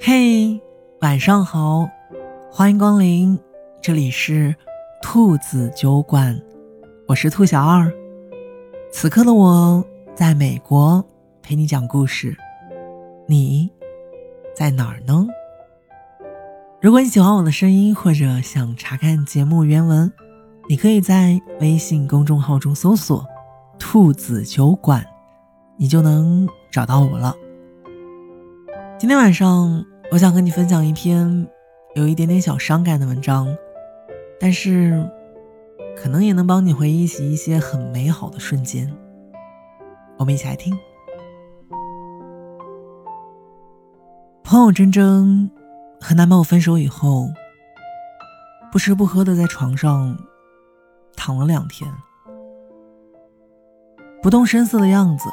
嘿，晚上好，欢迎光临，这里是兔子酒馆，我是兔小二。此刻的我在美国陪你讲故事，你在哪儿呢？如果你喜欢我的声音，或者想查看节目原文，你可以在微信公众号中搜索“兔子酒馆”，你就能找到我了。今天晚上，我想和你分享一篇有一点点小伤感的文章，但是可能也能帮你回忆起一些很美好的瞬间。我们一起来听。朋友珍珍和男朋友分手以后，不吃不喝的在床上躺了两天，不动声色的样子，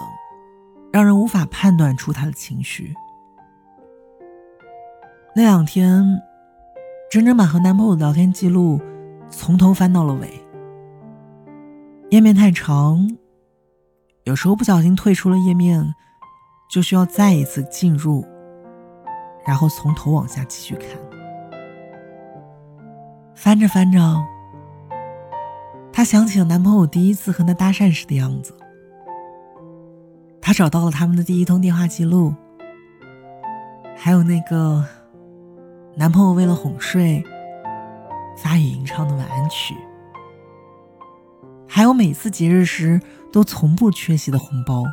让人无法判断出他的情绪。那两天，真真把和男朋友的聊天记录从头翻到了尾。页面太长，有时候不小心退出了页面，就需要再一次进入，然后从头往下继续看。翻着翻着，她想起了男朋友第一次和她搭讪时的样子。她找到了他们的第一通电话记录，还有那个。男朋友为了哄睡，发语音唱的晚安曲，还有每次节日时都从不缺席的红包。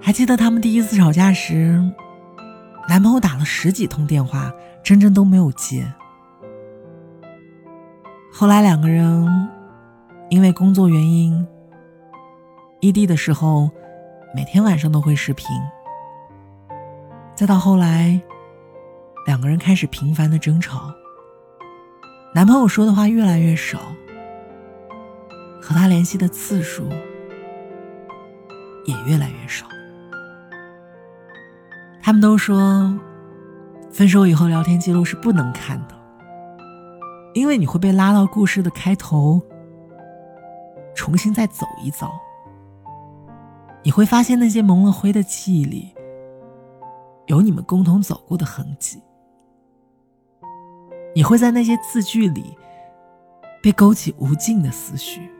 还记得他们第一次吵架时，男朋友打了十几通电话，真真都没有接。后来两个人因为工作原因异地的时候，每天晚上都会视频。再到后来，两个人开始频繁的争吵。男朋友说的话越来越少，和他联系的次数也越来越少。他们都说，分手以后聊天记录是不能看的，因为你会被拉到故事的开头，重新再走一遭。你会发现那些蒙了灰的记忆里。有你们共同走过的痕迹，你会在那些字句里被勾起无尽的思绪。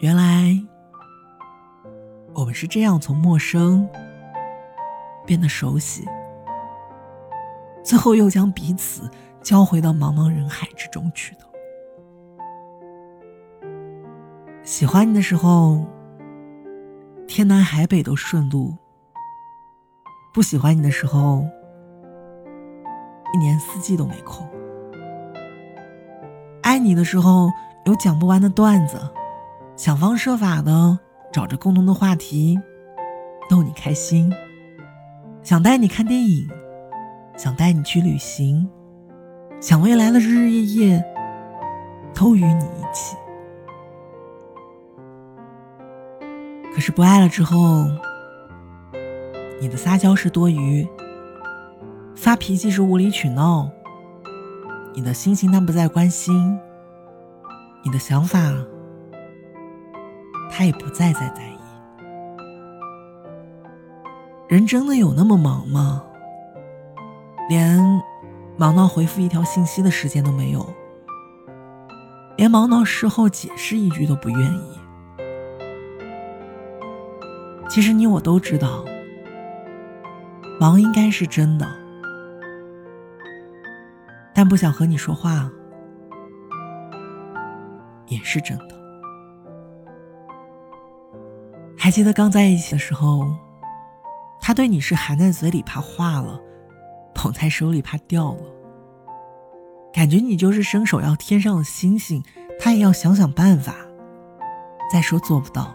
原来，我们是这样从陌生变得熟悉，最后又将彼此交回到茫茫人海之中去的。喜欢你的时候。天南海北都顺路，不喜欢你的时候，一年四季都没空。爱你的时候有讲不完的段子，想方设法的找着共同的话题，逗你开心。想带你看电影，想带你去旅行，想未来的日日夜夜都与你一起。可是不爱了之后，你的撒娇是多余，发脾气是无理取闹，你的心情他不再关心，你的想法他也不再再在意。人真的有那么忙吗？连忙到回复一条信息的时间都没有，连忙到事后解释一句都不愿意。其实你我都知道，忙应该是真的，但不想和你说话也是真的。还记得刚在一起的时候，他对你是含在嘴里怕化了，捧在手里怕掉了，感觉你就是伸手要天上的星星，他也要想想办法。再说做不到。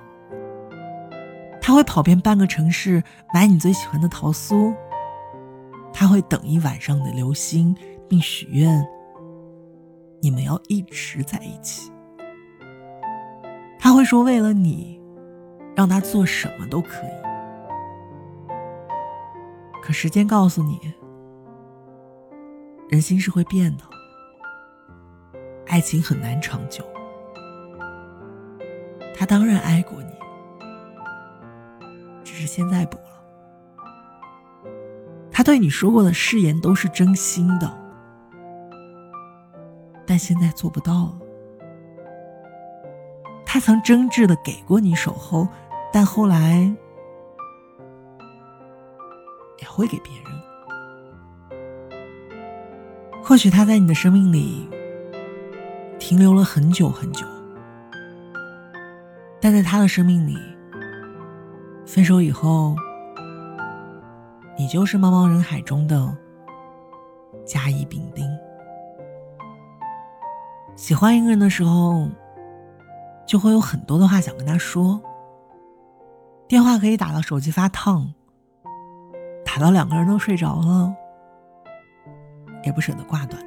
他会跑遍半个城市买你最喜欢的桃酥。他会等一晚上的流星，并许愿你们要一直在一起。他会说为了你，让他做什么都可以。可时间告诉你，人心是会变的，爱情很难长久。他当然爱过，是现在不了。他对你说过的誓言都是真心的，但现在做不到了。他曾真挚的给过你守候，但后来也会给别人。或许他在你的生命里停留了很久很久，但在他的生命里，分手以后，你就是茫茫人海中的甲乙丙丁。喜欢一个人的时候。就会有很多的话想跟他说，电话可以打到手机发烫，打到两个人都睡着了，也不舍得挂断。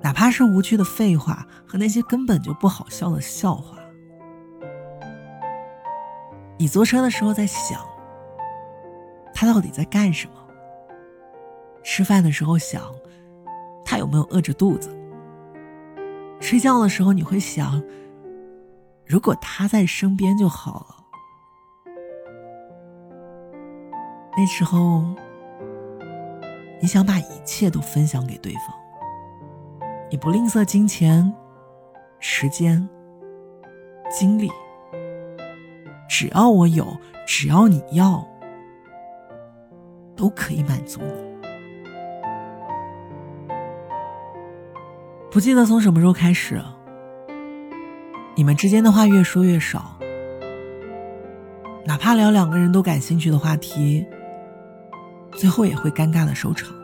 哪怕是无趣的废话和那些根本就不好笑的笑话，你坐车的时候在想，他到底在干什么？吃饭的时候想，他有没有饿着肚子？睡觉的时候，你会想，如果他在身边就好了。那时候，你想把一切都分享给对方，你不吝啬金钱、时间、精力，只要我有，只要你要，都可以满足你。不记得从什么时候开始，你们之间的话越说越少，哪怕聊两个人都感兴趣的话题，最后也会尴尬的收场。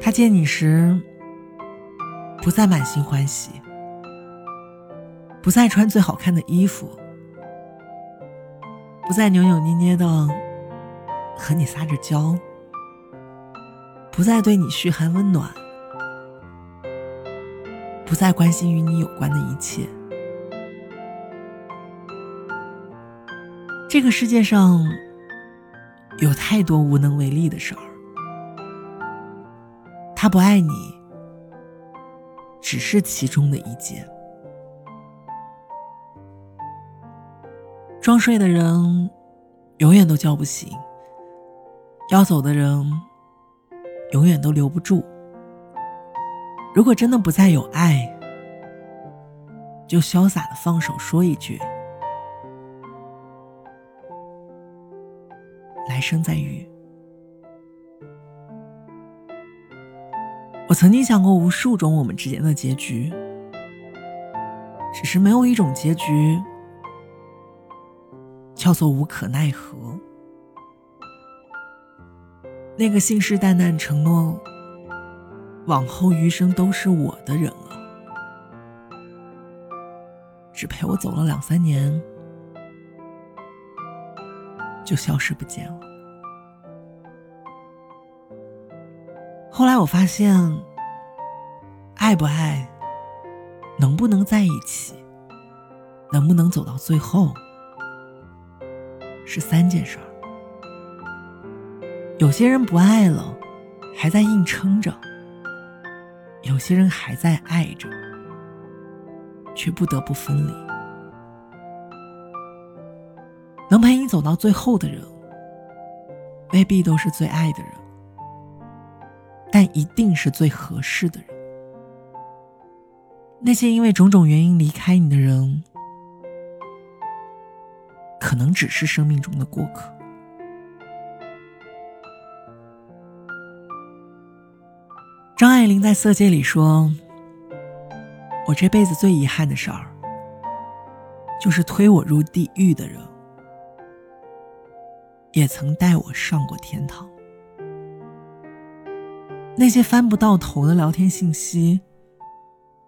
他见你时，不再满心欢喜，不再穿最好看的衣服，不再扭扭捏捏的和你撒着娇，不再对你嘘寒问暖。不再关心与你有关的一切。这个世界上有太多无能为力的事儿。他不爱你，只是其中的一件。装睡的人永远都叫不醒，要走的人永远都留不住。如果真的不再有爱，就潇洒的放手，说一句：“来生再遇。”我曾经想过无数种我们之间的结局，只是没有一种结局叫做无可奈何。那个信誓旦旦承诺。往后余生都是我的人了，只陪我走了两三年，就消失不见了。后来我发现，爱不爱，能不能在一起，能不能走到最后，是三件事儿。有些人不爱了，还在硬撑着。有些人还在爱着，却不得不分离。能陪你走到最后的人，未必都是最爱的人，但一定是最合适的人。那些因为种种原因离开你的人，可能只是生命中的过客。张爱玲在《色戒》里说：“我这辈子最遗憾的事儿，就是推我入地狱的人，也曾带我上过天堂。那些翻不到头的聊天信息，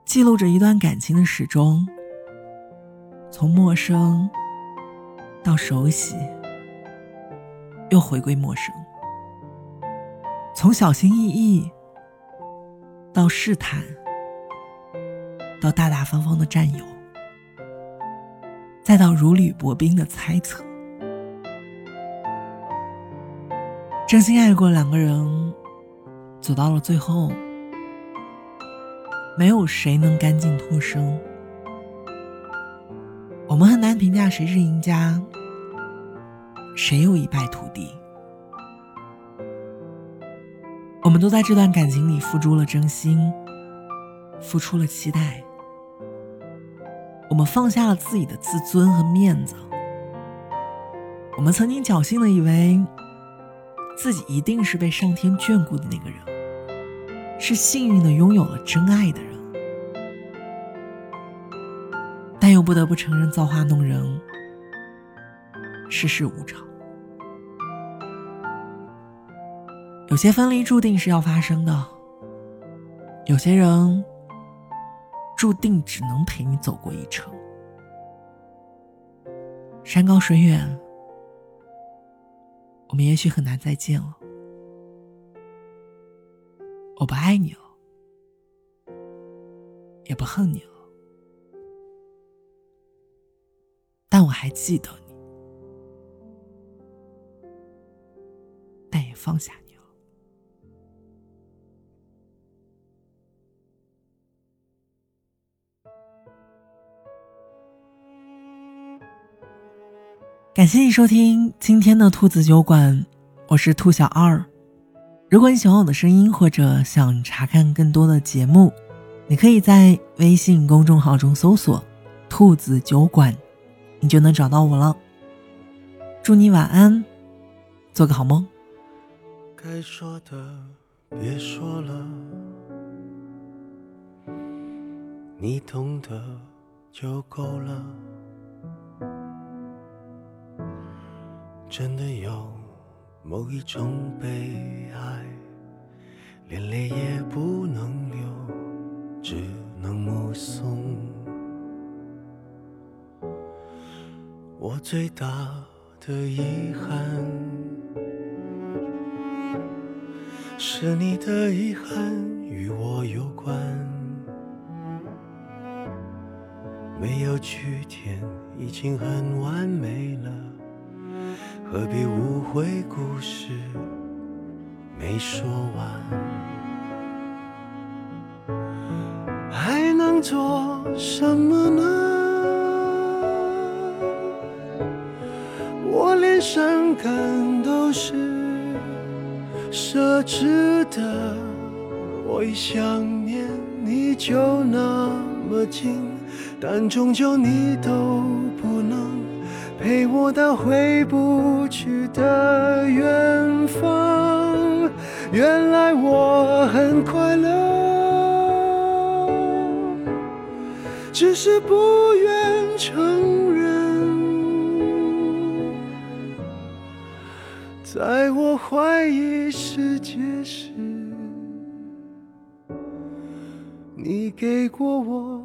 记录着一段感情的始终，从陌生到熟悉，又回归陌生，从小心翼翼。”到试探，到大大方方的占有，再到如履薄冰的猜测。真心爱过两个人，走到了最后，没有谁能干净脱身。我们很难评价谁是赢家，谁又一败涂地。我们都在这段感情里付出了真心，付出了期待。我们放下了自己的自尊和面子。我们曾经侥幸的以为，自己一定是被上天眷顾的那个人，是幸运的拥有了真爱的人。但又不得不承认，造化弄人，世事无常。有些分离注定是要发生的，有些人注定只能陪你走过一程。山高水远，我们也许很难再见了。我不爱你了，也不恨你了。但我还记得你，但也放下你感谢你收听今天的兔子酒馆，我是兔小二。如果你喜欢我的声音，或者想查看更多的节目，你可以在微信公众号中搜索“兔子酒馆”。你就能找到我了。祝你晚安，做个好梦。该说的别说了，你懂得就够了。真的有某一种悲哀，连泪也不能流，只能目送。我最大的遗憾，是你的遗憾与我有关，没有句点已经很完美了，何必误会故事没说完？还能做什么呢？我连伤感都是奢侈的，我一想念你就那么近，但终究你都不陪我到回不去的远方。原来我很快乐，只是不愿承认。在我怀疑世界时，你给过我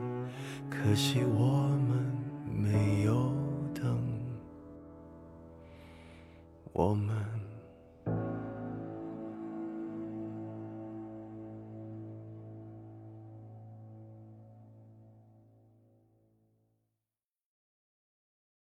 可惜我们没有等，我们。